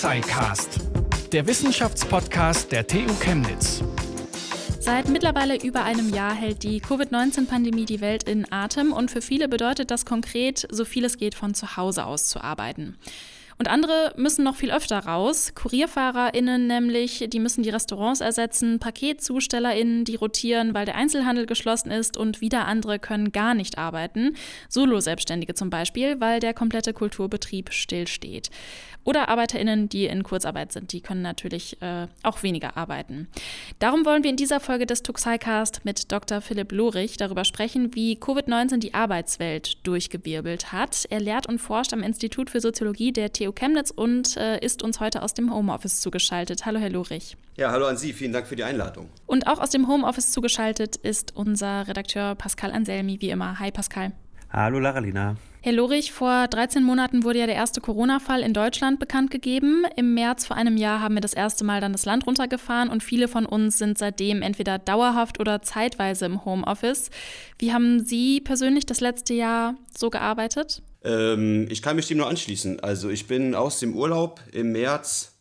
Tuxicast, der Wissenschaftspodcast der TU Chemnitz. Seit mittlerweile über einem Jahr hält die Covid-19-Pandemie die Welt in Atem und für viele bedeutet das konkret, so viel es geht von zu Hause aus zu arbeiten. Und andere müssen noch viel öfter raus. KurierfahrerInnen nämlich, die müssen die Restaurants ersetzen, PaketzustellerInnen, die rotieren, weil der Einzelhandel geschlossen ist und wieder andere können gar nicht arbeiten. Solo-Selbstständige zum Beispiel, weil der komplette Kulturbetrieb stillsteht. Oder ArbeiterInnen, die in Kurzarbeit sind, die können natürlich äh, auch weniger arbeiten. Darum wollen wir in dieser Folge des Tuxicast mit Dr. Philipp Lorich darüber sprechen, wie Covid-19 die Arbeitswelt durchgewirbelt hat. Er lehrt und forscht am Institut für Soziologie der TU Chemnitz und äh, ist uns heute aus dem Homeoffice zugeschaltet. Hallo, Herr Lorich. Ja, hallo an Sie. Vielen Dank für die Einladung. Und auch aus dem Homeoffice zugeschaltet ist unser Redakteur Pascal Anselmi, wie immer. Hi, Pascal. Hallo, Laralina. Herr Lorich, vor 13 Monaten wurde ja der erste Corona-Fall in Deutschland bekannt gegeben. Im März vor einem Jahr haben wir das erste Mal dann das Land runtergefahren und viele von uns sind seitdem entweder dauerhaft oder zeitweise im Homeoffice. Wie haben Sie persönlich das letzte Jahr so gearbeitet? Ähm, ich kann mich dem nur anschließen. Also ich bin aus dem Urlaub im März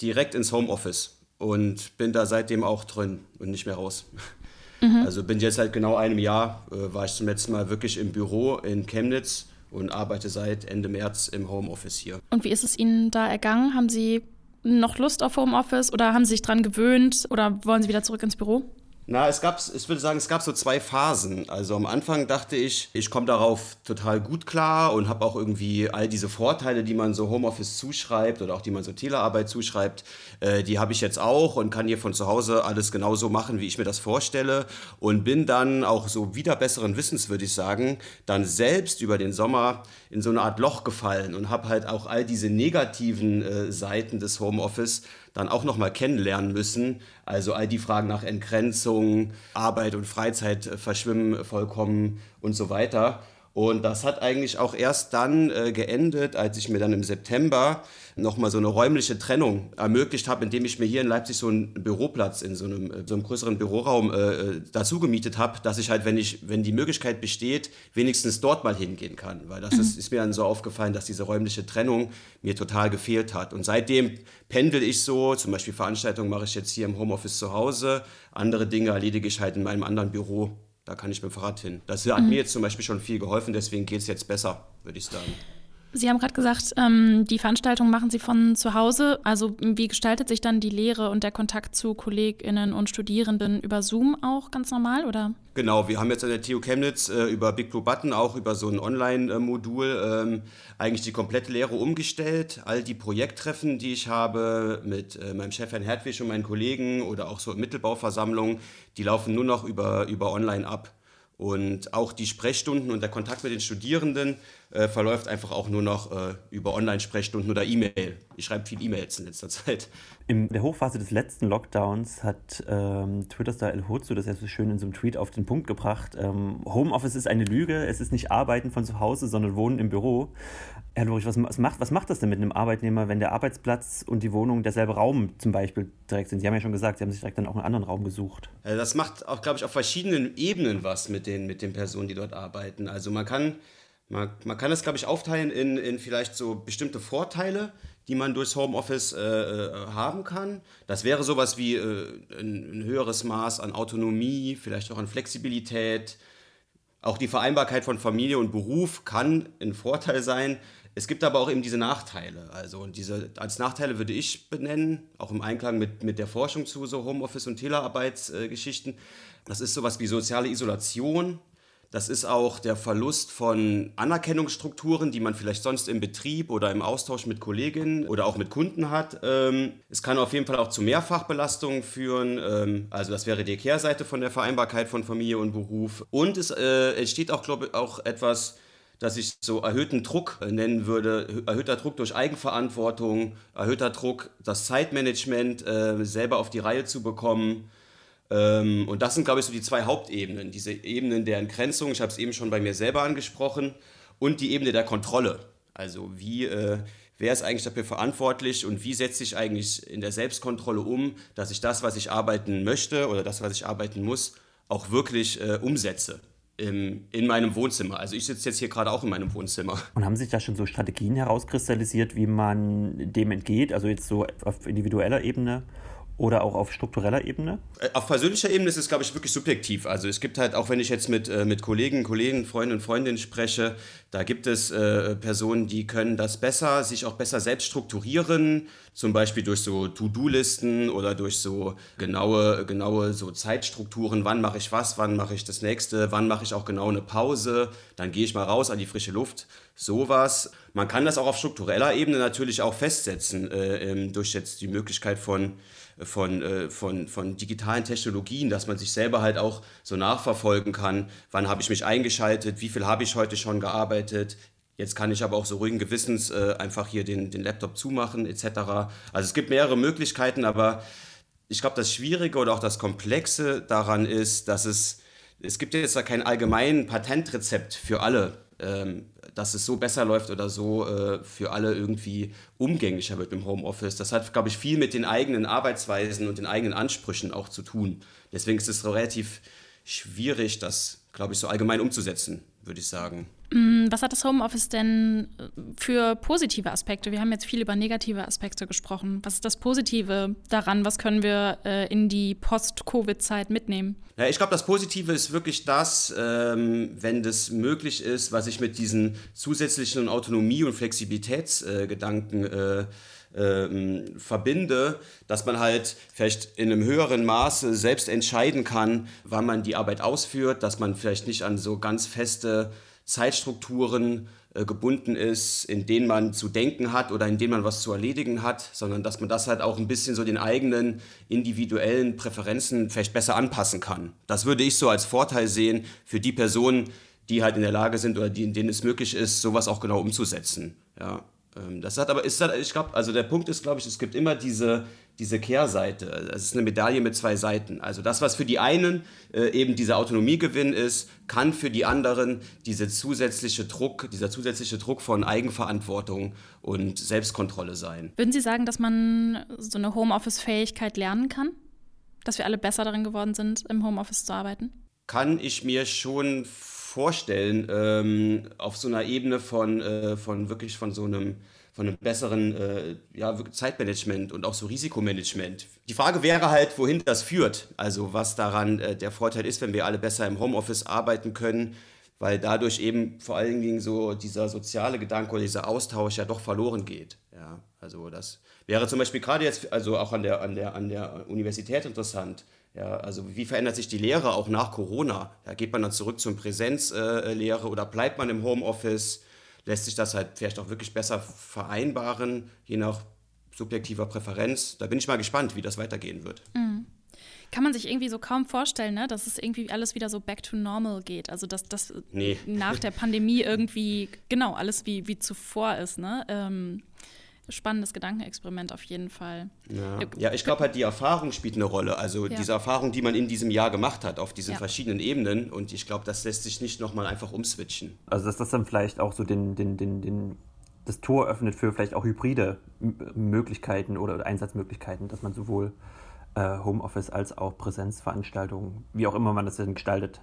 direkt ins Homeoffice und bin da seitdem auch drin und nicht mehr raus. Mhm. Also bin jetzt seit genau einem Jahr, äh, war ich zum letzten Mal wirklich im Büro in Chemnitz und arbeite seit Ende März im Homeoffice hier. Und wie ist es Ihnen da ergangen? Haben Sie noch Lust auf Homeoffice oder haben Sie sich dran gewöhnt oder wollen Sie wieder zurück ins Büro? Na, es gab, ich würde sagen, es gab so zwei Phasen. Also am Anfang dachte ich, ich komme darauf total gut klar und habe auch irgendwie all diese Vorteile, die man so Homeoffice zuschreibt oder auch die man so Telearbeit zuschreibt, äh, die habe ich jetzt auch und kann hier von zu Hause alles genauso machen, wie ich mir das vorstelle und bin dann auch so wieder besseren Wissens, würde ich sagen, dann selbst über den Sommer in so eine Art Loch gefallen und habe halt auch all diese negativen äh, Seiten des Homeoffice dann auch nochmal kennenlernen müssen. Also all die Fragen nach Entgrenzung, Arbeit und Freizeit verschwimmen vollkommen und so weiter. Und das hat eigentlich auch erst dann äh, geendet, als ich mir dann im September nochmal so eine räumliche Trennung ermöglicht habe, indem ich mir hier in Leipzig so einen Büroplatz in so einem, so einem größeren Büroraum äh, dazu gemietet habe, dass ich halt, wenn, ich, wenn die Möglichkeit besteht, wenigstens dort mal hingehen kann. Weil das mhm. ist, ist mir dann so aufgefallen, dass diese räumliche Trennung mir total gefehlt hat. Und seitdem pendel ich so, zum Beispiel Veranstaltungen mache ich jetzt hier im Homeoffice zu Hause, andere Dinge erledige ich halt in meinem anderen Büro da kann ich mit dem Fahrrad hin. Das hat mhm. mir jetzt zum Beispiel schon viel geholfen, deswegen geht es jetzt besser, würde ich sagen. Sie haben gerade gesagt, ähm, die Veranstaltung machen Sie von zu Hause. Also wie gestaltet sich dann die Lehre und der Kontakt zu KollegInnen und Studierenden über Zoom auch ganz normal, oder? Genau, wir haben jetzt an der TU Chemnitz äh, über Big Blue Button, auch über so ein Online-Modul, ähm, eigentlich die komplette Lehre umgestellt. All die Projekttreffen, die ich habe mit äh, meinem Chef Herrn Hertwig und meinen Kollegen oder auch so Mittelbauversammlungen, die laufen nur noch über, über Online ab. Und auch die Sprechstunden und der Kontakt mit den Studierenden äh, verläuft einfach auch nur noch äh, über Online-Sprechstunden oder E-Mail. Ich schreibe viel E-Mails in letzter Zeit. In der Hochphase des letzten Lockdowns hat ähm, Twitter-Star El Hotzo das ja so schön in so einem Tweet auf den Punkt gebracht. Ähm, Homeoffice ist eine Lüge, es ist nicht Arbeiten von zu Hause, sondern Wohnen im Büro. Herr Lurich, was, was, macht, was macht das denn mit einem Arbeitnehmer, wenn der Arbeitsplatz und die Wohnung derselbe Raum zum Beispiel direkt sind? Sie haben ja schon gesagt, Sie haben sich direkt dann auch einen anderen Raum gesucht. Äh, das macht auch, glaube ich, auf verschiedenen Ebenen was mit den, mit den Personen, die dort arbeiten. Also man kann, man, man kann es, glaube ich, aufteilen in, in vielleicht so bestimmte Vorteile, die man durchs Homeoffice äh, äh, haben kann. Das wäre sowas wie äh, ein, ein höheres Maß an Autonomie, vielleicht auch an Flexibilität. Auch die Vereinbarkeit von Familie und Beruf kann ein Vorteil sein. Es gibt aber auch eben diese Nachteile. Also und diese als Nachteile würde ich benennen, auch im Einklang mit, mit der Forschung zu so Homeoffice- und Telearbeitsgeschichten. das ist sowas wie soziale Isolation. Das ist auch der Verlust von Anerkennungsstrukturen, die man vielleicht sonst im Betrieb oder im Austausch mit Kolleginnen oder auch mit Kunden hat. Ähm, es kann auf jeden Fall auch zu Mehrfachbelastungen führen. Ähm, also das wäre die Kehrseite von der Vereinbarkeit von Familie und Beruf. Und es äh, entsteht auch, glaube ich, auch etwas dass ich so erhöhten Druck nennen würde, erhöhter Druck durch Eigenverantwortung, erhöhter Druck, das Zeitmanagement äh, selber auf die Reihe zu bekommen. Ähm, und das sind, glaube ich, so die zwei Hauptebenen. Diese Ebenen der Entgrenzung, ich habe es eben schon bei mir selber angesprochen, und die Ebene der Kontrolle. Also wie, äh, wer ist eigentlich dafür verantwortlich und wie setze ich eigentlich in der Selbstkontrolle um, dass ich das, was ich arbeiten möchte oder das, was ich arbeiten muss, auch wirklich äh, umsetze. Im, in meinem Wohnzimmer. Also ich sitze jetzt hier gerade auch in meinem Wohnzimmer. Und haben sich da schon so Strategien herauskristallisiert, wie man dem entgeht? Also jetzt so auf individueller Ebene oder auch auf struktureller Ebene? Äh, auf persönlicher Ebene ist es, glaube ich, wirklich subjektiv. Also es gibt halt, auch wenn ich jetzt mit, äh, mit Kollegen, Kollegen, und Freundinnen spreche, da gibt es äh, Personen, die können das besser, sich auch besser selbst strukturieren, zum Beispiel durch so To-Do-Listen oder durch so genaue, genaue so Zeitstrukturen, wann mache ich was, wann mache ich das nächste, wann mache ich auch genau eine Pause, dann gehe ich mal raus an die frische Luft, sowas. Man kann das auch auf struktureller Ebene natürlich auch festsetzen, äh, durch jetzt die Möglichkeit von von, äh, von, von digitalen Technologien, dass man sich selber halt auch so nachverfolgen kann, wann habe ich mich eingeschaltet, wie viel habe ich heute schon gearbeitet, Jetzt kann ich aber auch so ruhigen Gewissens äh, einfach hier den, den Laptop zumachen etc. Also es gibt mehrere Möglichkeiten, aber ich glaube, das Schwierige oder auch das Komplexe daran ist, dass es, es gibt jetzt da kein allgemein Patentrezept für alle ähm, dass es so besser läuft oder so äh, für alle irgendwie umgänglicher wird im Homeoffice. Das hat, glaube ich, viel mit den eigenen Arbeitsweisen und den eigenen Ansprüchen auch zu tun. Deswegen ist es relativ schwierig, das, glaube ich, so allgemein umzusetzen, würde ich sagen. Mm, was hat das Homeoffice denn äh, für positive Aspekte? Wir haben jetzt viel über negative Aspekte gesprochen. Was ist das Positive daran? Was können wir äh, in die Post-Covid-Zeit mitnehmen? Ja, ich glaube, das Positive ist wirklich das, ähm, wenn das möglich ist, was ich mit diesen zusätzlichen Autonomie- und Flexibilitätsgedanken äh, äh, verbinde, dass man halt vielleicht in einem höheren Maße selbst entscheiden kann, wann man die Arbeit ausführt, dass man vielleicht nicht an so ganz feste Zeitstrukturen äh, gebunden ist, in denen man zu denken hat oder in denen man was zu erledigen hat, sondern dass man das halt auch ein bisschen so den eigenen individuellen Präferenzen vielleicht besser anpassen kann. Das würde ich so als Vorteil sehen für die Personen, die halt in der Lage sind oder die, denen es möglich ist, sowas auch genau umzusetzen. Ja. Ähm, das hat aber, ist, ich glaube, also der Punkt ist, glaube ich, es gibt immer diese, diese Kehrseite. Es ist eine Medaille mit zwei Seiten. Also das, was für die einen äh, eben dieser Autonomiegewinn ist, kann für die anderen diese zusätzliche Druck, dieser zusätzliche Druck von Eigenverantwortung und Selbstkontrolle sein. Würden Sie sagen, dass man so eine Homeoffice-Fähigkeit lernen kann? Dass wir alle besser darin geworden sind, im Homeoffice zu arbeiten? Kann ich mir schon vorstellen, ähm, auf so einer Ebene von, äh, von wirklich von so einem von einem besseren äh, ja, Zeitmanagement und auch so Risikomanagement. Die Frage wäre halt, wohin das führt. Also was daran äh, der Vorteil ist, wenn wir alle besser im Homeoffice arbeiten können, weil dadurch eben vor allen Dingen so dieser soziale Gedanke oder dieser Austausch ja doch verloren geht. Ja, also das wäre zum Beispiel gerade jetzt, also auch an der, an der, an der Universität interessant. Ja, also wie verändert sich die Lehre auch nach Corona? Da geht man dann zurück zur Präsenzlehre äh, oder bleibt man im Homeoffice? Lässt sich das halt vielleicht auch wirklich besser vereinbaren, je nach subjektiver Präferenz. Da bin ich mal gespannt, wie das weitergehen wird. Mhm. Kann man sich irgendwie so kaum vorstellen, ne? dass es irgendwie alles wieder so back to normal geht. Also dass das nee. nach der Pandemie irgendwie, genau, alles wie, wie zuvor ist. Ne? Ähm, spannendes Gedankenexperiment auf jeden Fall. Ja, ja ich glaube halt, die Erfahrung spielt eine Rolle. Also ja. diese Erfahrung, die man in diesem Jahr gemacht hat, auf diesen ja. verschiedenen Ebenen. Und ich glaube, das lässt sich nicht nochmal einfach umswitchen. Also dass das dann vielleicht auch so den, den, den, den, das Tor öffnet für vielleicht auch hybride Möglichkeiten oder Einsatzmöglichkeiten, dass man sowohl äh, Homeoffice als auch Präsenzveranstaltungen, wie auch immer man das denn gestaltet,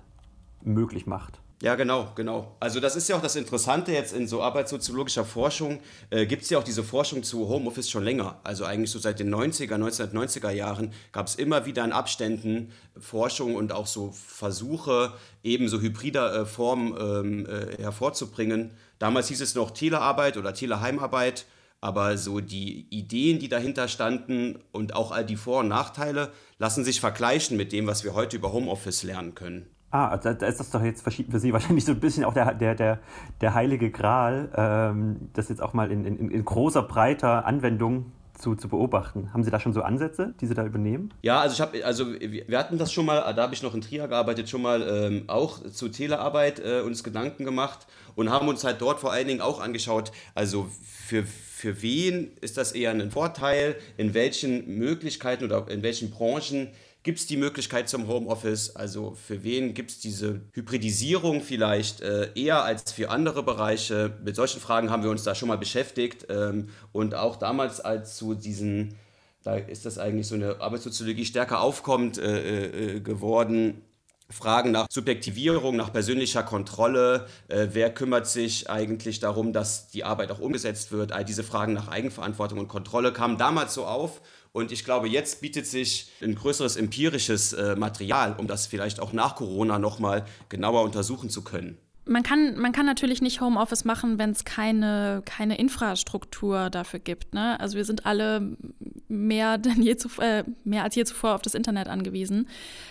möglich macht. Ja, genau, genau. Also das ist ja auch das Interessante jetzt in so arbeitssoziologischer Forschung, äh, gibt es ja auch diese Forschung zu Homeoffice schon länger. Also eigentlich so seit den 90er, 1990er Jahren gab es immer wieder in Abständen Forschung und auch so Versuche, eben so hybrider äh, Formen ähm, äh, hervorzubringen. Damals hieß es noch Telearbeit oder Teleheimarbeit, aber so die Ideen, die dahinter standen und auch all die Vor- und Nachteile lassen sich vergleichen mit dem, was wir heute über Homeoffice lernen können. Ah, da, da, ist das doch jetzt für Sie wahrscheinlich so ein bisschen auch der, der, der, der heilige Gral, ähm, das jetzt auch mal in, in, in großer, breiter Anwendung zu, zu beobachten. Haben Sie da schon so Ansätze, die Sie da übernehmen? Ja, also ich habe, also wir hatten das schon mal, da habe ich noch in Trier gearbeitet, schon mal ähm, auch zu Telearbeit äh, uns Gedanken gemacht und haben uns halt dort vor allen Dingen auch angeschaut, also für, für wen ist das eher ein Vorteil, in welchen Möglichkeiten oder in welchen Branchen Gibt es die Möglichkeit zum Homeoffice? Also für wen gibt es diese Hybridisierung vielleicht äh, eher als für andere Bereiche? Mit solchen Fragen haben wir uns da schon mal beschäftigt. Ähm, und auch damals, als zu diesen, da ist das eigentlich so eine Arbeitssoziologie stärker aufkommt äh, äh, geworden, Fragen nach Subjektivierung, nach persönlicher Kontrolle, äh, wer kümmert sich eigentlich darum, dass die Arbeit auch umgesetzt wird, all diese Fragen nach Eigenverantwortung und Kontrolle kamen damals so auf und ich glaube, jetzt bietet sich ein größeres empirisches äh, Material, um das vielleicht auch nach Corona nochmal genauer untersuchen zu können. Man kann, man kann natürlich nicht Homeoffice machen, wenn es keine, keine Infrastruktur dafür gibt. Ne? Also wir sind alle mehr, denn je zu, äh, mehr als je zuvor auf das Internet angewiesen.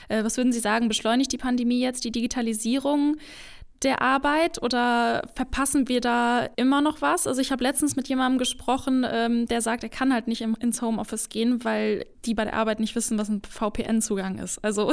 Äh, was würden Sie sagen, beschleunigt die Pandemie jetzt die Digitalisierung? Der Arbeit oder verpassen wir da immer noch was? Also ich habe letztens mit jemandem gesprochen, ähm, der sagt, er kann halt nicht im, ins Homeoffice gehen, weil die bei der Arbeit nicht wissen, was ein VPN-Zugang ist. Also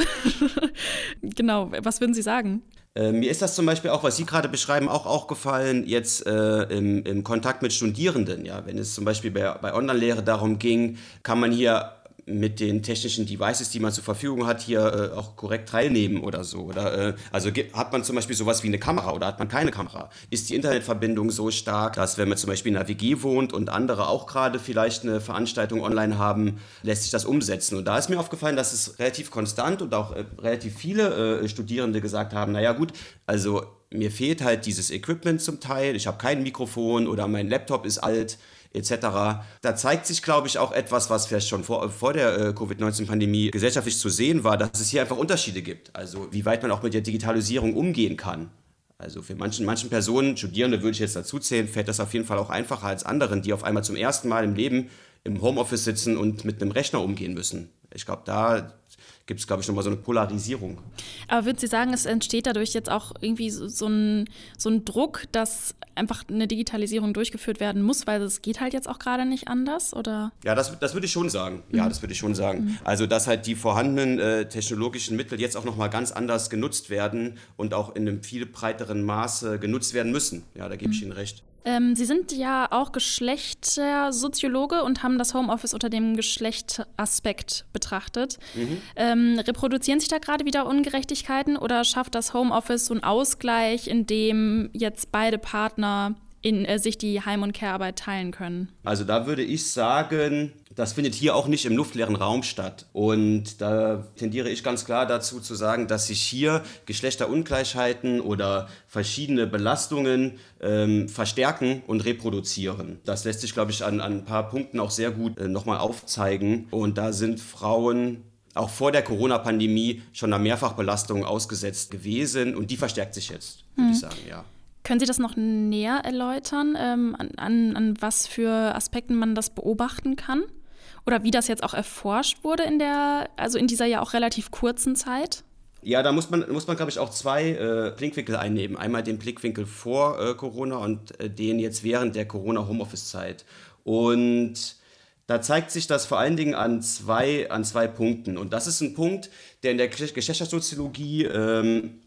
genau, was würden Sie sagen? Äh, mir ist das zum Beispiel auch, was Sie gerade beschreiben, auch aufgefallen jetzt äh, im, im Kontakt mit Studierenden. Ja, wenn es zum Beispiel bei, bei Online-Lehre darum ging, kann man hier mit den technischen Devices, die man zur Verfügung hat, hier äh, auch korrekt teilnehmen oder so? Oder, äh, also hat man zum Beispiel sowas wie eine Kamera oder hat man keine Kamera? Ist die Internetverbindung so stark, dass wenn man zum Beispiel in einer WG wohnt und andere auch gerade vielleicht eine Veranstaltung online haben, lässt sich das umsetzen? Und da ist mir aufgefallen, dass es relativ konstant und auch äh, relativ viele äh, Studierende gesagt haben, naja gut, also mir fehlt halt dieses Equipment zum Teil, ich habe kein Mikrofon oder mein Laptop ist alt etc. Da zeigt sich, glaube ich, auch etwas, was vielleicht schon vor, vor der äh, Covid-19-Pandemie gesellschaftlich zu sehen war, dass es hier einfach Unterschiede gibt. Also wie weit man auch mit der Digitalisierung umgehen kann. Also für manchen, manchen Personen, Studierende würde ich jetzt dazu zählen, fällt das auf jeden Fall auch einfacher als anderen, die auf einmal zum ersten Mal im Leben im Homeoffice sitzen und mit einem Rechner umgehen müssen. Ich glaube, da gibt es, glaube ich, nochmal so eine Polarisierung. Aber würden Sie sagen, es entsteht dadurch jetzt auch irgendwie so, so, ein, so ein Druck, dass einfach eine Digitalisierung durchgeführt werden muss, weil es geht halt jetzt auch gerade nicht anders, oder? Ja, das, das würde ich schon sagen. Ja, mhm. das würde ich schon sagen. Mhm. Also, dass halt die vorhandenen äh, technologischen Mittel jetzt auch nochmal ganz anders genutzt werden und auch in einem viel breiteren Maße genutzt werden müssen. Ja, da gebe mhm. ich Ihnen recht. Ähm, Sie sind ja auch Geschlechtersoziologe und haben das Homeoffice unter dem Geschlechtsaspekt betrachtet. Mhm. Ähm, reproduzieren sich da gerade wieder Ungerechtigkeiten oder schafft das Homeoffice so einen Ausgleich, in dem jetzt beide Partner in, äh, sich die Heim- und Care-Arbeit teilen können? Also da würde ich sagen, das findet hier auch nicht im luftleeren Raum statt. Und da tendiere ich ganz klar dazu zu sagen, dass sich hier Geschlechterungleichheiten oder verschiedene Belastungen ähm, verstärken und reproduzieren. Das lässt sich, glaube ich, an, an ein paar Punkten auch sehr gut äh, nochmal aufzeigen. Und da sind Frauen auch vor der Corona-Pandemie schon einer Mehrfachbelastung ausgesetzt gewesen und die verstärkt sich jetzt, würde hm. ich sagen, ja. Können Sie das noch näher erläutern, ähm, an, an, an was für Aspekten man das beobachten kann? Oder wie das jetzt auch erforscht wurde in der, also in dieser ja auch relativ kurzen Zeit? Ja, da muss man, muss man glaube ich, auch zwei äh, Blickwinkel einnehmen. Einmal den Blickwinkel vor äh, Corona und äh, den jetzt während der Corona-Homeoffice-Zeit. Und da zeigt sich das vor allen Dingen an zwei, an zwei Punkten. Und das ist ein Punkt, der in der Geschlechtersoziologie ähm,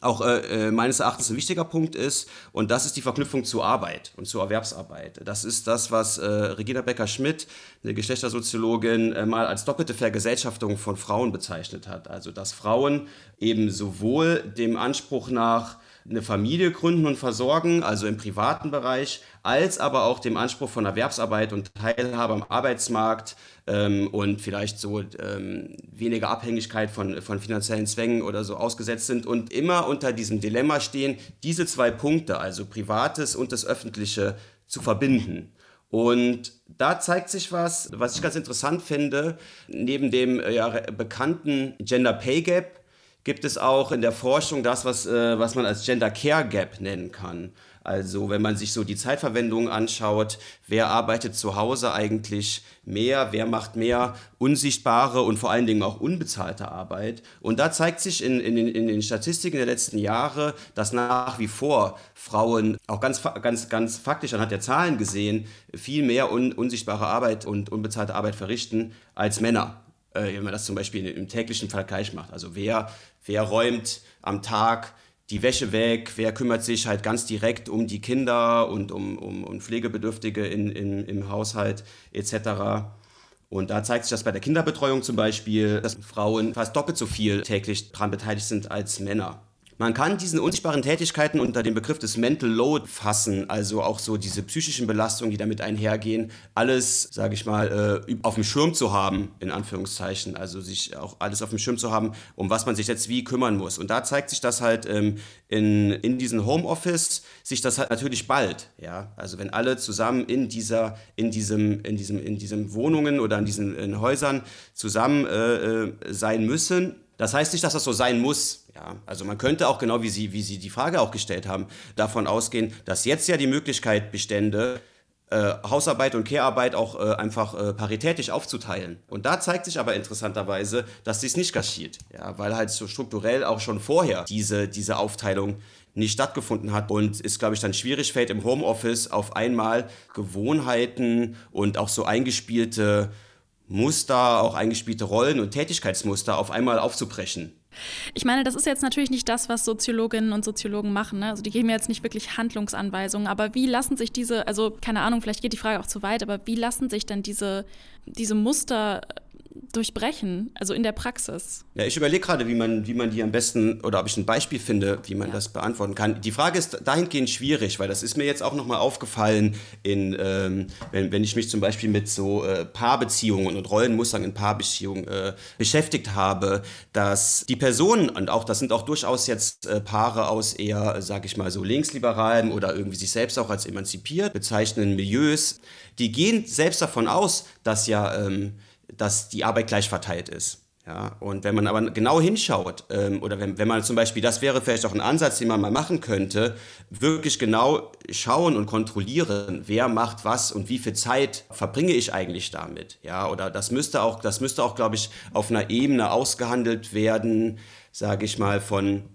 auch äh, äh, meines Erachtens ein wichtiger Punkt ist. Und das ist die Verknüpfung zur Arbeit und zur Erwerbsarbeit. Das ist das, was äh, Regina Becker-Schmidt, eine Geschlechtersoziologin, äh, mal als doppelte Vergesellschaftung von Frauen bezeichnet hat. Also, dass Frauen eben sowohl dem Anspruch nach eine Familie gründen und versorgen, also im privaten Bereich, als aber auch dem Anspruch von Erwerbsarbeit und Teilhabe am Arbeitsmarkt ähm, und vielleicht so ähm, weniger Abhängigkeit von, von finanziellen Zwängen oder so ausgesetzt sind und immer unter diesem Dilemma stehen, diese zwei Punkte, also Privates und das Öffentliche, zu verbinden. Und da zeigt sich was, was ich ganz interessant finde, neben dem äh, ja, bekannten Gender Pay Gap gibt es auch in der Forschung das, was, äh, was man als Gender Care Gap nennen kann. Also wenn man sich so die Zeitverwendung anschaut, wer arbeitet zu Hause eigentlich mehr, wer macht mehr unsichtbare und vor allen Dingen auch unbezahlte Arbeit. Und da zeigt sich in, in, in den Statistiken der letzten Jahre, dass nach wie vor Frauen auch ganz, ganz, ganz faktisch anhand der Zahlen gesehen viel mehr un, unsichtbare Arbeit und unbezahlte Arbeit verrichten als Männer wenn man das zum Beispiel im täglichen Vergleich macht. Also wer, wer räumt am Tag die Wäsche weg, wer kümmert sich halt ganz direkt um die Kinder und um, um, um Pflegebedürftige in, in, im Haushalt etc. Und da zeigt sich das bei der Kinderbetreuung zum Beispiel, dass Frauen fast doppelt so viel täglich daran beteiligt sind als Männer. Man kann diesen unsichtbaren Tätigkeiten unter dem Begriff des Mental Load fassen, also auch so diese psychischen Belastungen, die damit einhergehen, alles, sage ich mal, äh, auf dem Schirm zu haben, in Anführungszeichen, also sich auch alles auf dem Schirm zu haben, um was man sich jetzt wie kümmern muss. Und da zeigt sich das halt ähm, in, in diesem Homeoffice, sich das halt natürlich bald, ja, also wenn alle zusammen in dieser, in diesem, in diesem, in diesen Wohnungen oder in diesen Häusern zusammen äh, äh, sein müssen, das heißt nicht, dass das so sein muss. Ja, also man könnte auch genau, wie Sie, wie Sie die Frage auch gestellt haben, davon ausgehen, dass jetzt ja die Möglichkeit bestände, äh, Hausarbeit und Kehrarbeit auch äh, einfach äh, paritätisch aufzuteilen. Und da zeigt sich aber interessanterweise, dass dies nicht geschieht. Ja, weil halt so strukturell auch schon vorher diese, diese Aufteilung nicht stattgefunden hat und es, glaube ich, dann schwierig fällt im Homeoffice auf einmal Gewohnheiten und auch so eingespielte Muster, auch eingespielte Rollen und Tätigkeitsmuster auf einmal aufzubrechen. Ich meine, das ist jetzt natürlich nicht das, was Soziologinnen und Soziologen machen. Ne? Also die geben jetzt nicht wirklich Handlungsanweisungen, aber wie lassen sich diese, also keine Ahnung, vielleicht geht die Frage auch zu weit, aber wie lassen sich denn diese, diese Muster durchbrechen, also in der Praxis? Ja, ich überlege gerade, wie man, wie man die am besten oder ob ich ein Beispiel finde, wie man ja. das beantworten kann. Die Frage ist dahingehend schwierig, weil das ist mir jetzt auch nochmal aufgefallen, in, ähm, wenn, wenn ich mich zum Beispiel mit so äh, Paarbeziehungen und Rollenmustern in Paarbeziehungen äh, beschäftigt habe, dass die Personen, und auch das sind auch durchaus jetzt äh, Paare aus eher, sag ich mal, so linksliberalen oder irgendwie sich selbst auch als emanzipiert bezeichnenden Milieus, die gehen selbst davon aus, dass ja ähm, dass die Arbeit gleich verteilt ist. Ja, und wenn man aber genau hinschaut, ähm, oder wenn, wenn man zum Beispiel, das wäre vielleicht auch ein Ansatz, den man mal machen könnte, wirklich genau schauen und kontrollieren, wer macht was und wie viel Zeit verbringe ich eigentlich damit. Ja, oder das müsste auch, das müsste auch, glaube ich, auf einer Ebene ausgehandelt werden, sage ich mal, von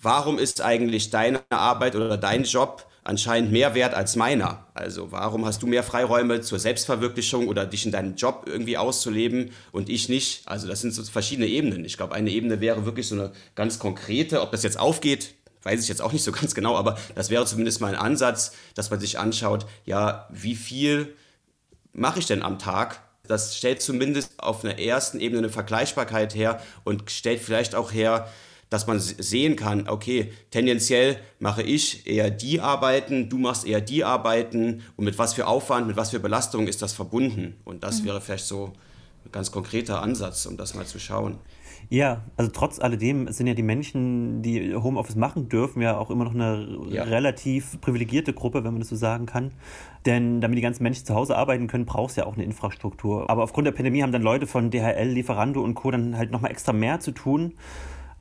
warum ist eigentlich deine Arbeit oder dein Job anscheinend mehr wert als meiner. Also warum hast du mehr Freiräume zur Selbstverwirklichung oder dich in deinem Job irgendwie auszuleben und ich nicht? Also das sind so verschiedene Ebenen. Ich glaube, eine Ebene wäre wirklich so eine ganz konkrete, ob das jetzt aufgeht, weiß ich jetzt auch nicht so ganz genau, aber das wäre zumindest mal ein Ansatz, dass man sich anschaut, ja, wie viel mache ich denn am Tag? Das stellt zumindest auf einer ersten Ebene eine Vergleichbarkeit her und stellt vielleicht auch her, dass man sehen kann, okay, tendenziell mache ich eher die Arbeiten, du machst eher die Arbeiten und mit was für Aufwand, mit was für Belastung ist das verbunden. Und das mhm. wäre vielleicht so ein ganz konkreter Ansatz, um das mal zu schauen. Ja, also trotz alledem sind ja die Menschen, die Homeoffice machen dürfen, ja auch immer noch eine ja. relativ privilegierte Gruppe, wenn man das so sagen kann. Denn damit die ganzen Menschen zu Hause arbeiten können, braucht es ja auch eine Infrastruktur. Aber aufgrund der Pandemie haben dann Leute von DHL, Lieferando und Co. dann halt nochmal extra mehr zu tun.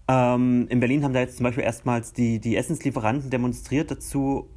Ähm, in Berlin haben da jetzt zum Beispiel erstmals die, die Essenslieferanten demonstriert dazu,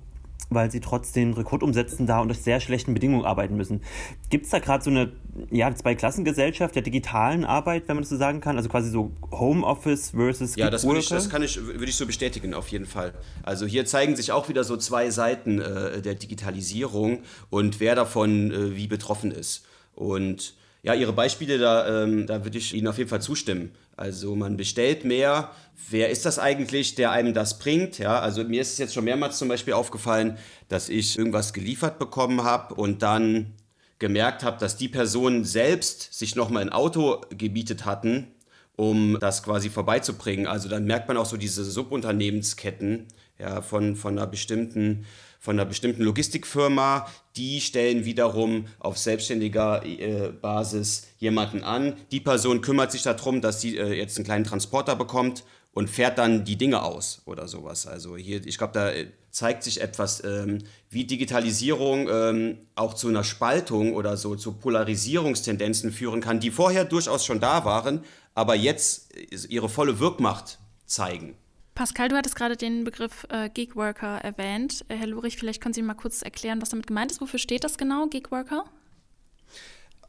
weil sie trotz den Rekordumsätzen da unter sehr schlechten Bedingungen arbeiten müssen. Gibt es da gerade so eine ja, Zweiklassengesellschaft der digitalen Arbeit, wenn man das so sagen kann? Also quasi so Homeoffice versus Ja, das, würde ich, das kann ich, würde ich so bestätigen, auf jeden Fall. Also hier zeigen sich auch wieder so zwei Seiten äh, der Digitalisierung und wer davon äh, wie betroffen ist. Und ja, Ihre Beispiele, da, ähm, da würde ich Ihnen auf jeden Fall zustimmen. Also man bestellt mehr. Wer ist das eigentlich, der einem das bringt? Ja, also mir ist es jetzt schon mehrmals zum Beispiel aufgefallen, dass ich irgendwas geliefert bekommen habe und dann gemerkt habe, dass die Personen selbst sich nochmal ein Auto gebietet hatten, um das quasi vorbeizubringen. Also dann merkt man auch so diese Subunternehmensketten ja, von, von einer bestimmten von einer bestimmten Logistikfirma, die stellen wiederum auf selbstständiger äh, Basis jemanden an. Die Person kümmert sich darum, dass sie äh, jetzt einen kleinen Transporter bekommt und fährt dann die Dinge aus oder sowas. Also hier, ich glaube, da äh, zeigt sich etwas, ähm, wie Digitalisierung ähm, auch zu einer Spaltung oder so zu Polarisierungstendenzen führen kann, die vorher durchaus schon da waren, aber jetzt äh, ihre volle Wirkmacht zeigen. Pascal, du hattest gerade den Begriff äh, Gigworker erwähnt. Äh, Herr Lurich, vielleicht können Sie mal kurz erklären, was damit gemeint ist. Wofür steht das genau, Gigworker?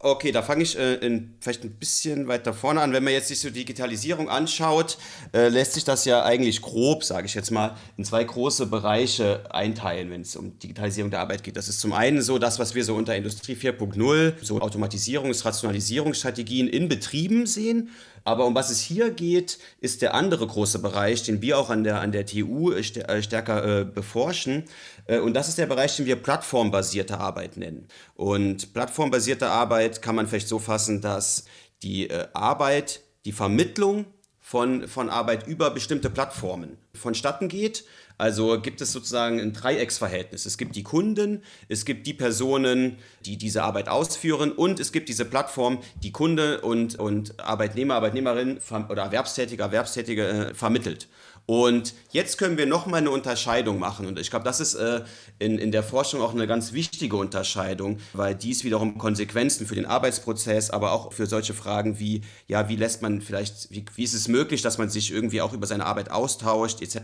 Okay, da fange ich äh, in, vielleicht ein bisschen weiter vorne an. Wenn man jetzt sich so Digitalisierung anschaut, äh, lässt sich das ja eigentlich grob, sage ich jetzt mal, in zwei große Bereiche einteilen, wenn es um Digitalisierung der Arbeit geht. Das ist zum einen so das, was wir so unter Industrie 4.0, so Automatisierungs-, Rationalisierungsstrategien in Betrieben sehen. Aber um was es hier geht, ist der andere große Bereich, den wir auch an der, an der TU äh, stärker äh, beforschen. Äh, und das ist der Bereich, den wir plattformbasierte Arbeit nennen. Und plattformbasierte Arbeit kann man vielleicht so fassen, dass die äh, Arbeit, die Vermittlung von, von Arbeit über bestimmte Plattformen vonstatten geht. Also gibt es sozusagen ein Dreiecksverhältnis. Es gibt die Kunden, es gibt die Personen, die diese Arbeit ausführen und es gibt diese Plattform, die Kunde und, und Arbeitnehmer, Arbeitnehmerin oder Erwerbstätige, Erwerbstätige äh, vermittelt. Und jetzt können wir nochmal eine Unterscheidung machen. Und ich glaube, das ist äh, in, in der Forschung auch eine ganz wichtige Unterscheidung, weil dies wiederum Konsequenzen für den Arbeitsprozess, aber auch für solche Fragen wie, ja, wie lässt man vielleicht, wie, wie ist es möglich, dass man sich irgendwie auch über seine Arbeit austauscht, etc.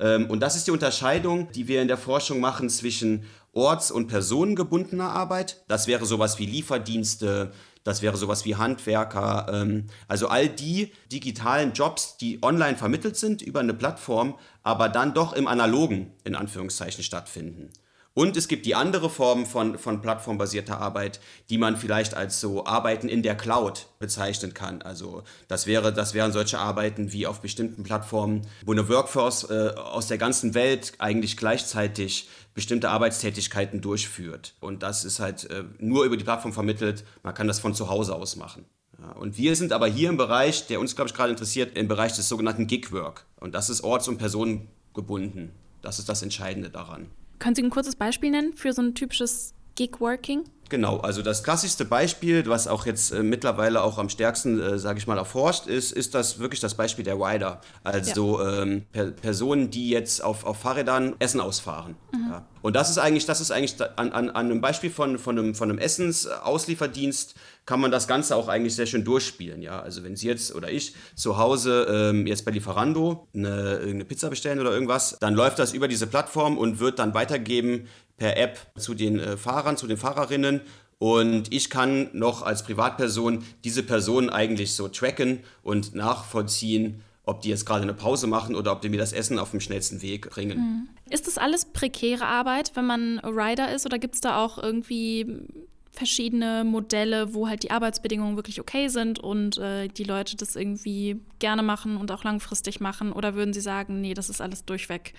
Ähm, und das ist die Unterscheidung, die wir in der Forschung machen zwischen orts- und personengebundener Arbeit. Das wäre sowas wie Lieferdienste, das wäre sowas wie Handwerker, ähm, also all die digitalen Jobs, die online vermittelt sind über eine Plattform, aber dann doch im analogen, in Anführungszeichen, stattfinden. Und es gibt die andere Form von, von plattformbasierter Arbeit, die man vielleicht als so Arbeiten in der Cloud bezeichnen kann. Also das, wäre, das wären solche Arbeiten wie auf bestimmten Plattformen, wo eine Workforce äh, aus der ganzen Welt eigentlich gleichzeitig bestimmte Arbeitstätigkeiten durchführt. Und das ist halt äh, nur über die Plattform vermittelt. Man kann das von zu Hause aus machen. Ja, und wir sind aber hier im Bereich, der uns, glaube ich, gerade interessiert, im Bereich des sogenannten Gig-Work. Und das ist orts- und personengebunden. Das ist das Entscheidende daran. Können Sie ein kurzes Beispiel nennen für so ein typisches Gig-Working? Genau, also das klassischste Beispiel, was auch jetzt äh, mittlerweile auch am stärksten, äh, sage ich mal, erforscht ist, ist das wirklich das Beispiel der Rider. Also ja. ähm, per Personen, die jetzt auf, auf Fahrrädern Essen ausfahren. Mhm. Ja. Und das ist eigentlich, das ist eigentlich an, an, an einem Beispiel von, von einem, von einem Essensauslieferdienst kann man das Ganze auch eigentlich sehr schön durchspielen. Ja? Also wenn Sie jetzt oder ich zu Hause ähm, jetzt bei Lieferando eine, eine Pizza bestellen oder irgendwas, dann läuft das über diese Plattform und wird dann weitergeben per App zu den äh, Fahrern, zu den Fahrerinnen. Und ich kann noch als Privatperson diese Person eigentlich so tracken und nachvollziehen, ob die jetzt gerade eine Pause machen oder ob die mir das Essen auf dem schnellsten Weg bringen. Mhm. Ist das alles prekäre Arbeit, wenn man Rider ist, oder gibt es da auch irgendwie verschiedene Modelle, wo halt die Arbeitsbedingungen wirklich okay sind und äh, die Leute das irgendwie gerne machen und auch langfristig machen? Oder würden Sie sagen, nee, das ist alles durchweg,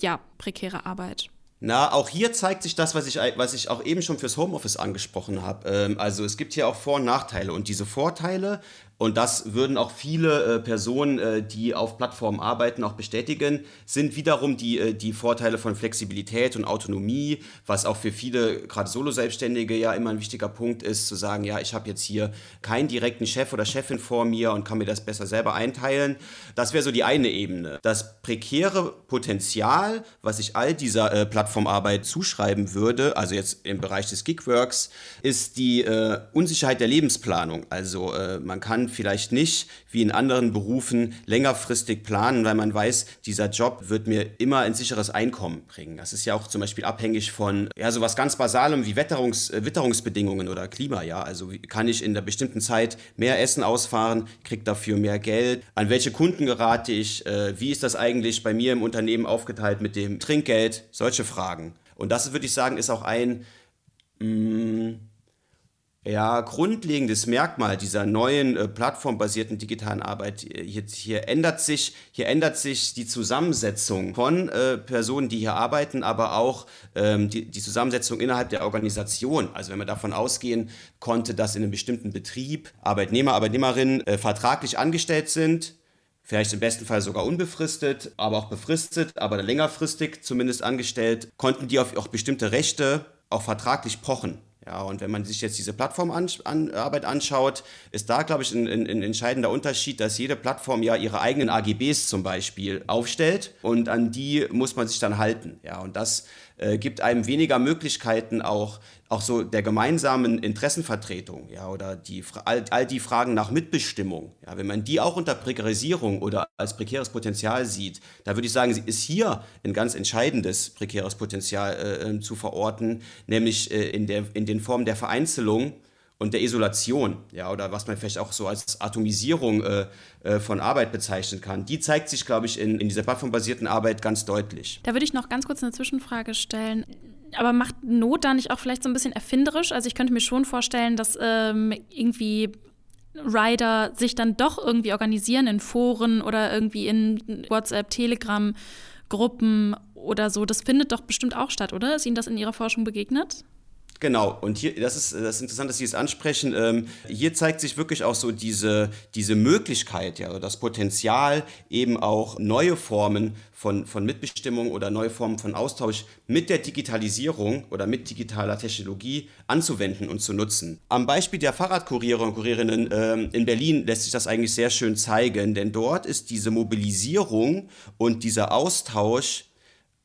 ja, prekäre Arbeit? Na, auch hier zeigt sich das, was ich, was ich auch eben schon fürs Homeoffice angesprochen habe. Ähm, also es gibt hier auch Vor- und Nachteile. Und diese Vorteile und das würden auch viele äh, Personen, äh, die auf Plattformen arbeiten, auch bestätigen, sind wiederum die, äh, die Vorteile von Flexibilität und Autonomie, was auch für viele, gerade Solo-Selbstständige, ja immer ein wichtiger Punkt ist, zu sagen, ja, ich habe jetzt hier keinen direkten Chef oder Chefin vor mir und kann mir das besser selber einteilen. Das wäre so die eine Ebene. Das prekäre Potenzial, was ich all dieser äh, Plattformarbeit zuschreiben würde, also jetzt im Bereich des Gigworks, ist die äh, Unsicherheit der Lebensplanung. Also äh, man kann vielleicht nicht wie in anderen Berufen längerfristig planen, weil man weiß, dieser Job wird mir immer ein sicheres Einkommen bringen. Das ist ja auch zum Beispiel abhängig von ja, sowas ganz Basalem wie Wetterungs, äh, Witterungsbedingungen oder Klima. Ja? Also kann ich in der bestimmten Zeit mehr Essen ausfahren, kriege dafür mehr Geld? An welche Kunden gerate ich? Äh, wie ist das eigentlich bei mir im Unternehmen aufgeteilt mit dem Trinkgeld? Solche Fragen. Und das würde ich sagen, ist auch ein mh, mm, ja, grundlegendes Merkmal dieser neuen äh, plattformbasierten digitalen Arbeit. Hier, hier, ändert sich, hier ändert sich die Zusammensetzung von äh, Personen, die hier arbeiten, aber auch ähm, die, die, Zusammensetzung innerhalb der Organisation. Also wenn man davon ausgehen konnte, dass in einem bestimmten Betrieb Arbeitnehmer, Arbeitnehmerinnen äh, vertraglich angestellt sind, vielleicht im besten Fall sogar unbefristet, aber auch befristet, aber längerfristig zumindest angestellt, konnten die auf auch bestimmte Rechte auch vertraglich pochen. Ja, und wenn man sich jetzt diese Plattformarbeit an, anschaut, ist da, glaube ich, ein, ein, ein, entscheidender Unterschied, dass jede Plattform ja ihre eigenen AGBs zum Beispiel aufstellt und an die muss man sich dann halten. Ja, und das äh, gibt einem weniger Möglichkeiten, auch auch so der gemeinsamen Interessenvertretung, ja, oder die, all, all die Fragen nach Mitbestimmung, ja, wenn man die auch unter Prekarisierung oder als prekäres Potenzial sieht, da würde ich sagen, ist hier ein ganz entscheidendes prekäres Potenzial äh, ähm, zu verorten, nämlich äh, in, der, in den Formen der Vereinzelung und der Isolation, ja, oder was man vielleicht auch so als Atomisierung äh, äh von Arbeit bezeichnen kann, die zeigt sich, glaube ich, in, in dieser plattformbasierten Arbeit ganz deutlich. Da würde ich noch ganz kurz eine Zwischenfrage stellen. Aber macht Not da nicht auch vielleicht so ein bisschen erfinderisch? Also ich könnte mir schon vorstellen, dass ähm, irgendwie Rider sich dann doch irgendwie organisieren in Foren oder irgendwie in WhatsApp, Telegram, Gruppen oder so. Das findet doch bestimmt auch statt, oder? Ist Ihnen das in Ihrer Forschung begegnet? Genau, und hier, das ist, das ist interessant, dass Sie es ansprechen. Ähm, hier zeigt sich wirklich auch so diese, diese Möglichkeit, ja, das Potenzial, eben auch neue Formen von, von Mitbestimmung oder neue Formen von Austausch mit der Digitalisierung oder mit digitaler Technologie anzuwenden und zu nutzen. Am Beispiel der Fahrradkuriere und Kurierinnen ähm, in Berlin lässt sich das eigentlich sehr schön zeigen, denn dort ist diese Mobilisierung und dieser Austausch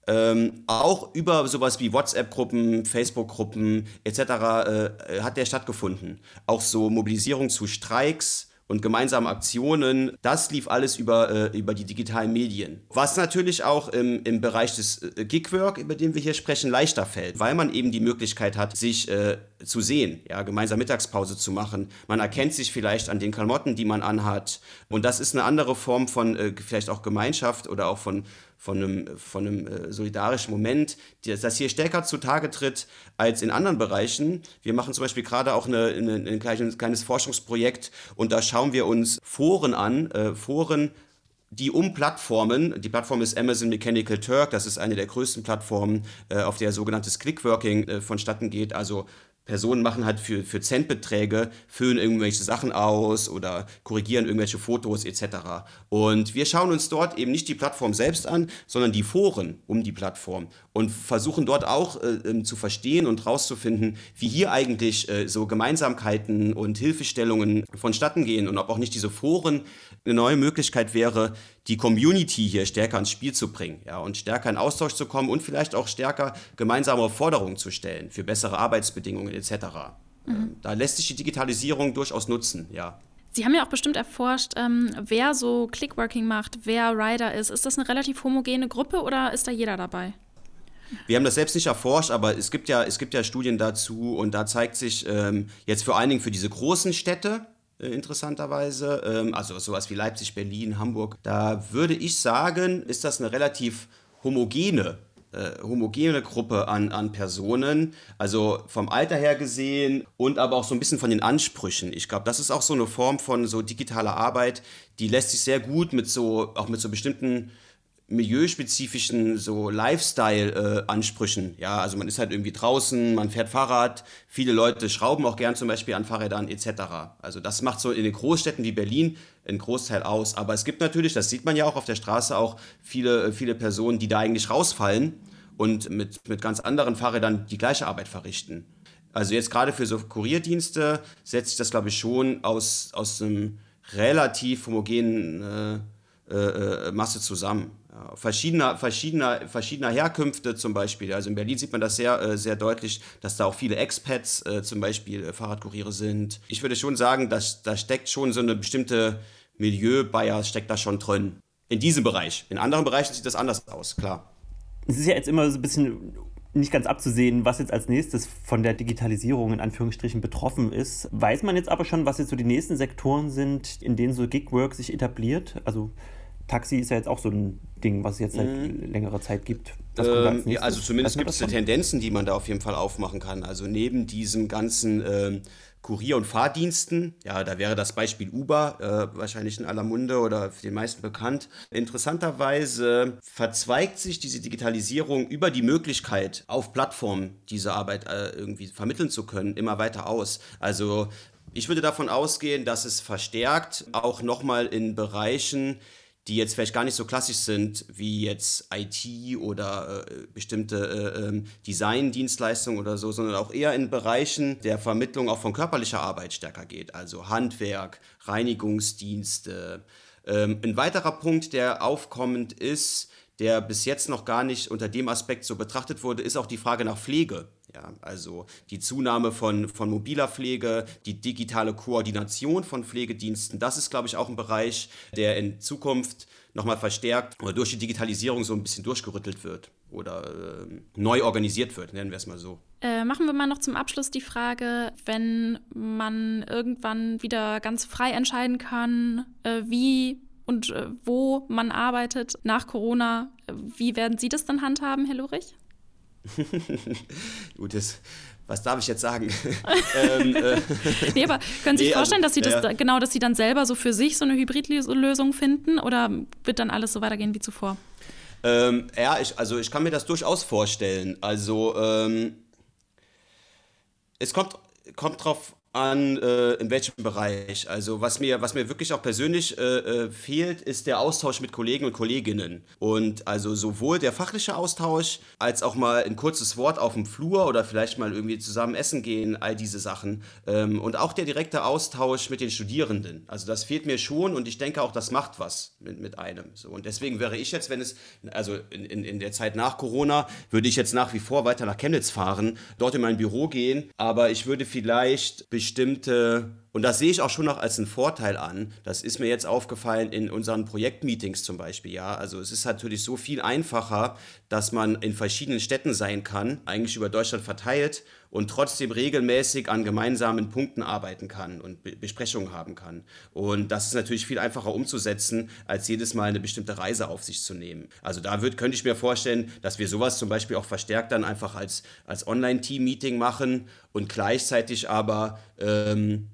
ähm, auch über sowas wie WhatsApp-Gruppen, Facebook-Gruppen etc. Äh, hat der stattgefunden. Auch so Mobilisierung zu Streiks und gemeinsame Aktionen, das lief alles über, äh, über die digitalen Medien. Was natürlich auch im, im Bereich des äh, Gigwork, über den wir hier sprechen, leichter fällt, weil man eben die Möglichkeit hat, sich äh, zu sehen, ja, gemeinsam Mittagspause zu machen. Man erkennt sich vielleicht an den Klamotten, die man anhat. Und das ist eine andere Form von äh, vielleicht auch Gemeinschaft oder auch von, von einem, von einem äh, solidarischen Moment, das hier stärker zutage tritt als in anderen Bereichen. Wir machen zum Beispiel gerade auch eine, eine, ein kleines Forschungsprojekt und da schauen wir uns Foren an, äh, Foren, die um Plattformen, die Plattform ist Amazon Mechanical Turk, das ist eine der größten Plattformen, äh, auf der sogenanntes Clickworking äh, vonstatten geht, also Personen machen halt für, für Centbeträge, füllen irgendwelche Sachen aus oder korrigieren irgendwelche Fotos etc. Und wir schauen uns dort eben nicht die Plattform selbst an, sondern die Foren um die Plattform und versuchen dort auch äh, ähm, zu verstehen und rauszufinden, wie hier eigentlich äh, so Gemeinsamkeiten und Hilfestellungen vonstatten gehen und ob auch nicht diese Foren eine neue Möglichkeit wäre, die Community hier stärker ins Spiel zu bringen ja, und stärker in Austausch zu kommen und vielleicht auch stärker gemeinsame Forderungen zu stellen für bessere Arbeitsbedingungen etc. Mhm. Ähm, da lässt sich die Digitalisierung durchaus nutzen, ja. Sie haben ja auch bestimmt erforscht, ähm, wer so Clickworking macht, wer Rider ist. Ist das eine relativ homogene Gruppe oder ist da jeder dabei? Wir haben das selbst nicht erforscht, aber es gibt ja, es gibt ja Studien dazu und da zeigt sich ähm, jetzt vor allen Dingen für diese großen Städte, äh, interessanterweise. Ähm, also sowas wie Leipzig, Berlin, Hamburg. Da würde ich sagen, ist das eine relativ homogene äh, homogene Gruppe an, an Personen, also vom Alter her gesehen und aber auch so ein bisschen von den Ansprüchen. Ich glaube, das ist auch so eine Form von so digitaler Arbeit, die lässt sich sehr gut mit so, auch mit so bestimmten milieuspezifischen so Lifestyle-Ansprüchen. Äh, ja, also man ist halt irgendwie draußen, man fährt Fahrrad, viele Leute schrauben auch gern zum Beispiel an Fahrrädern etc. Also das macht so in den Großstädten wie Berlin einen Großteil aus. Aber es gibt natürlich, das sieht man ja auch auf der Straße, auch viele, viele Personen, die da eigentlich rausfallen und mit, mit ganz anderen Fahrrädern die gleiche Arbeit verrichten. Also jetzt gerade für so Kurierdienste setzt sich das, glaube ich, schon aus, aus einem relativ homogenen äh, äh, Masse zusammen ja, verschiedener, verschiedener, verschiedener Herkünfte zum Beispiel. Also in Berlin sieht man das sehr, äh, sehr deutlich, dass da auch viele Expats äh, zum Beispiel äh, Fahrradkuriere sind. Ich würde schon sagen, dass da steckt schon so eine bestimmte Milieu-Bias steckt da schon drin. In diesem Bereich. In anderen Bereichen sieht das anders aus, klar. Es ist ja jetzt immer so ein bisschen nicht ganz abzusehen, was jetzt als nächstes von der Digitalisierung in Anführungsstrichen betroffen ist. Weiß man jetzt aber schon, was jetzt so die nächsten Sektoren sind, in denen so Gigwork sich etabliert? Also Taxi ist ja jetzt auch so ein Ding, was es jetzt seit mhm. längerer Zeit gibt. Ähm, ja, also zumindest gibt es Tendenzen, die man da auf jeden Fall aufmachen kann. Also neben diesem ganzen ähm, Kurier- und Fahrdiensten, ja, da wäre das Beispiel Uber äh, wahrscheinlich in aller Munde oder für den meisten bekannt. Interessanterweise verzweigt sich diese Digitalisierung über die Möglichkeit, auf Plattformen diese Arbeit äh, irgendwie vermitteln zu können, immer weiter aus. Also ich würde davon ausgehen, dass es verstärkt auch nochmal in Bereichen, die jetzt vielleicht gar nicht so klassisch sind wie jetzt IT oder äh, bestimmte äh, ähm, Design-Dienstleistungen oder so, sondern auch eher in Bereichen der Vermittlung auch von körperlicher Arbeit stärker geht, also Handwerk, Reinigungsdienste. Ähm, ein weiterer Punkt, der aufkommend ist, der bis jetzt noch gar nicht unter dem Aspekt so betrachtet wurde, ist auch die Frage nach Pflege. Ja, also die Zunahme von, von mobiler Pflege, die digitale Koordination von Pflegediensten, das ist, glaube ich, auch ein Bereich, der in Zukunft nochmal verstärkt oder durch die Digitalisierung so ein bisschen durchgerüttelt wird oder äh, neu organisiert wird, nennen wir es mal so. Äh, machen wir mal noch zum Abschluss die Frage, wenn man irgendwann wieder ganz frei entscheiden kann, äh, wie und äh, wo man arbeitet nach Corona, äh, wie werden Sie das dann handhaben, Herr Lurich? Gut, das, was darf ich jetzt sagen? ähm, äh, nee, aber können Sie sich nee, vorstellen, also, dass Sie das ja. genau, dass Sie dann selber so für sich so eine Hybridlösung finden oder wird dann alles so weitergehen wie zuvor? Ähm, ja, ich, also ich kann mir das durchaus vorstellen. Also ähm, es kommt, kommt drauf an, äh, in welchem Bereich. Also was mir, was mir wirklich auch persönlich äh, äh, fehlt, ist der Austausch mit Kollegen und Kolleginnen. Und also sowohl der fachliche Austausch, als auch mal ein kurzes Wort auf dem Flur oder vielleicht mal irgendwie zusammen essen gehen, all diese Sachen. Ähm, und auch der direkte Austausch mit den Studierenden. Also das fehlt mir schon und ich denke auch, das macht was mit, mit einem. So, und deswegen wäre ich jetzt, wenn es, also in, in, in der Zeit nach Corona, würde ich jetzt nach wie vor weiter nach Chemnitz fahren, dort in mein Büro gehen, aber ich würde vielleicht bestimmte, und das sehe ich auch schon noch als einen Vorteil an, das ist mir jetzt aufgefallen in unseren Projektmeetings zum Beispiel, ja, also es ist natürlich so viel einfacher, dass man in verschiedenen Städten sein kann, eigentlich über Deutschland verteilt und trotzdem regelmäßig an gemeinsamen Punkten arbeiten kann und Be Besprechungen haben kann. Und das ist natürlich viel einfacher umzusetzen, als jedes Mal eine bestimmte Reise auf sich zu nehmen. Also da würd, könnte ich mir vorstellen, dass wir sowas zum Beispiel auch verstärkt dann einfach als, als Online-Team-Meeting machen und gleichzeitig aber ähm,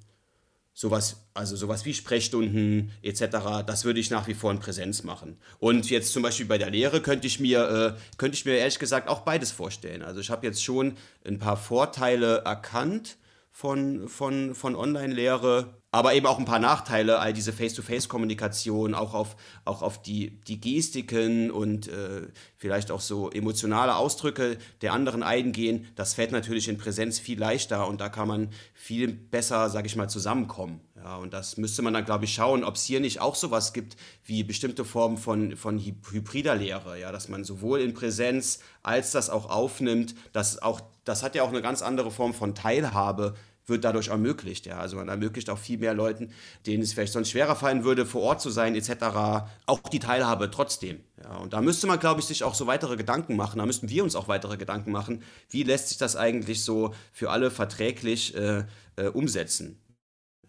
sowas, also sowas wie Sprechstunden etc., das würde ich nach wie vor in Präsenz machen. Und jetzt zum Beispiel bei der Lehre könnte ich mir, äh, könnte ich mir ehrlich gesagt auch beides vorstellen. Also ich habe jetzt schon ein paar Vorteile erkannt von, von, von Online-Lehre, aber eben auch ein paar Nachteile, all diese Face-to-Face-Kommunikation, auch auf, auch auf die, die Gestiken und äh, vielleicht auch so emotionale Ausdrücke der anderen eingehen, das fällt natürlich in Präsenz viel leichter und da kann man viel besser, sage ich mal, zusammenkommen. Ja, und das müsste man dann, glaube ich, schauen, ob es hier nicht auch sowas gibt wie bestimmte Formen von, von hybrider Lehre, ja, dass man sowohl in Präsenz als das auch aufnimmt, dass auch, das hat ja auch eine ganz andere Form von Teilhabe, wird dadurch ermöglicht. Ja? Also man ermöglicht auch viel mehr Leuten, denen es vielleicht sonst schwerer fallen würde, vor Ort zu sein etc., auch die Teilhabe trotzdem. Ja? Und da müsste man, glaube ich, sich auch so weitere Gedanken machen. Da müssten wir uns auch weitere Gedanken machen. Wie lässt sich das eigentlich so für alle verträglich äh, äh, umsetzen?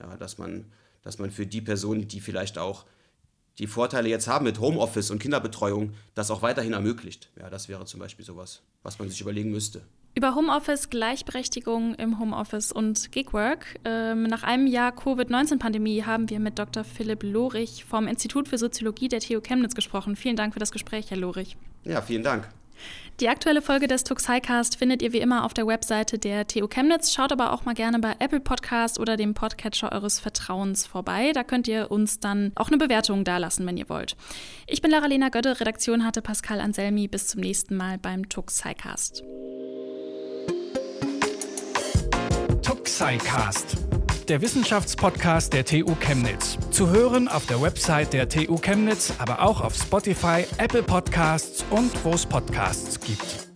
Ja, dass, man, dass man für die Personen, die vielleicht auch die Vorteile jetzt haben mit Homeoffice und Kinderbetreuung, das auch weiterhin ermöglicht. Ja, das wäre zum Beispiel sowas, was man sich überlegen müsste. Über Homeoffice, Gleichberechtigung im Homeoffice und Gigwork. Ähm, nach einem Jahr Covid-19-Pandemie haben wir mit Dr. Philipp Lorich vom Institut für Soziologie der TU Chemnitz gesprochen. Vielen Dank für das Gespräch, Herr Lorich. Ja, vielen Dank. Die aktuelle Folge des Tuxicast findet ihr wie immer auf der Webseite der TU Chemnitz. Schaut aber auch mal gerne bei Apple Podcast oder dem Podcatcher eures Vertrauens vorbei. Da könnt ihr uns dann auch eine Bewertung dalassen, wenn ihr wollt. Ich bin Lara-Lena Götte, Redaktion hatte Pascal Anselmi. Bis zum nächsten Mal beim Tuxicast. SciCast, der Wissenschaftspodcast der TU Chemnitz. Zu hören auf der Website der TU Chemnitz, aber auch auf Spotify, Apple Podcasts und wo es Podcasts gibt.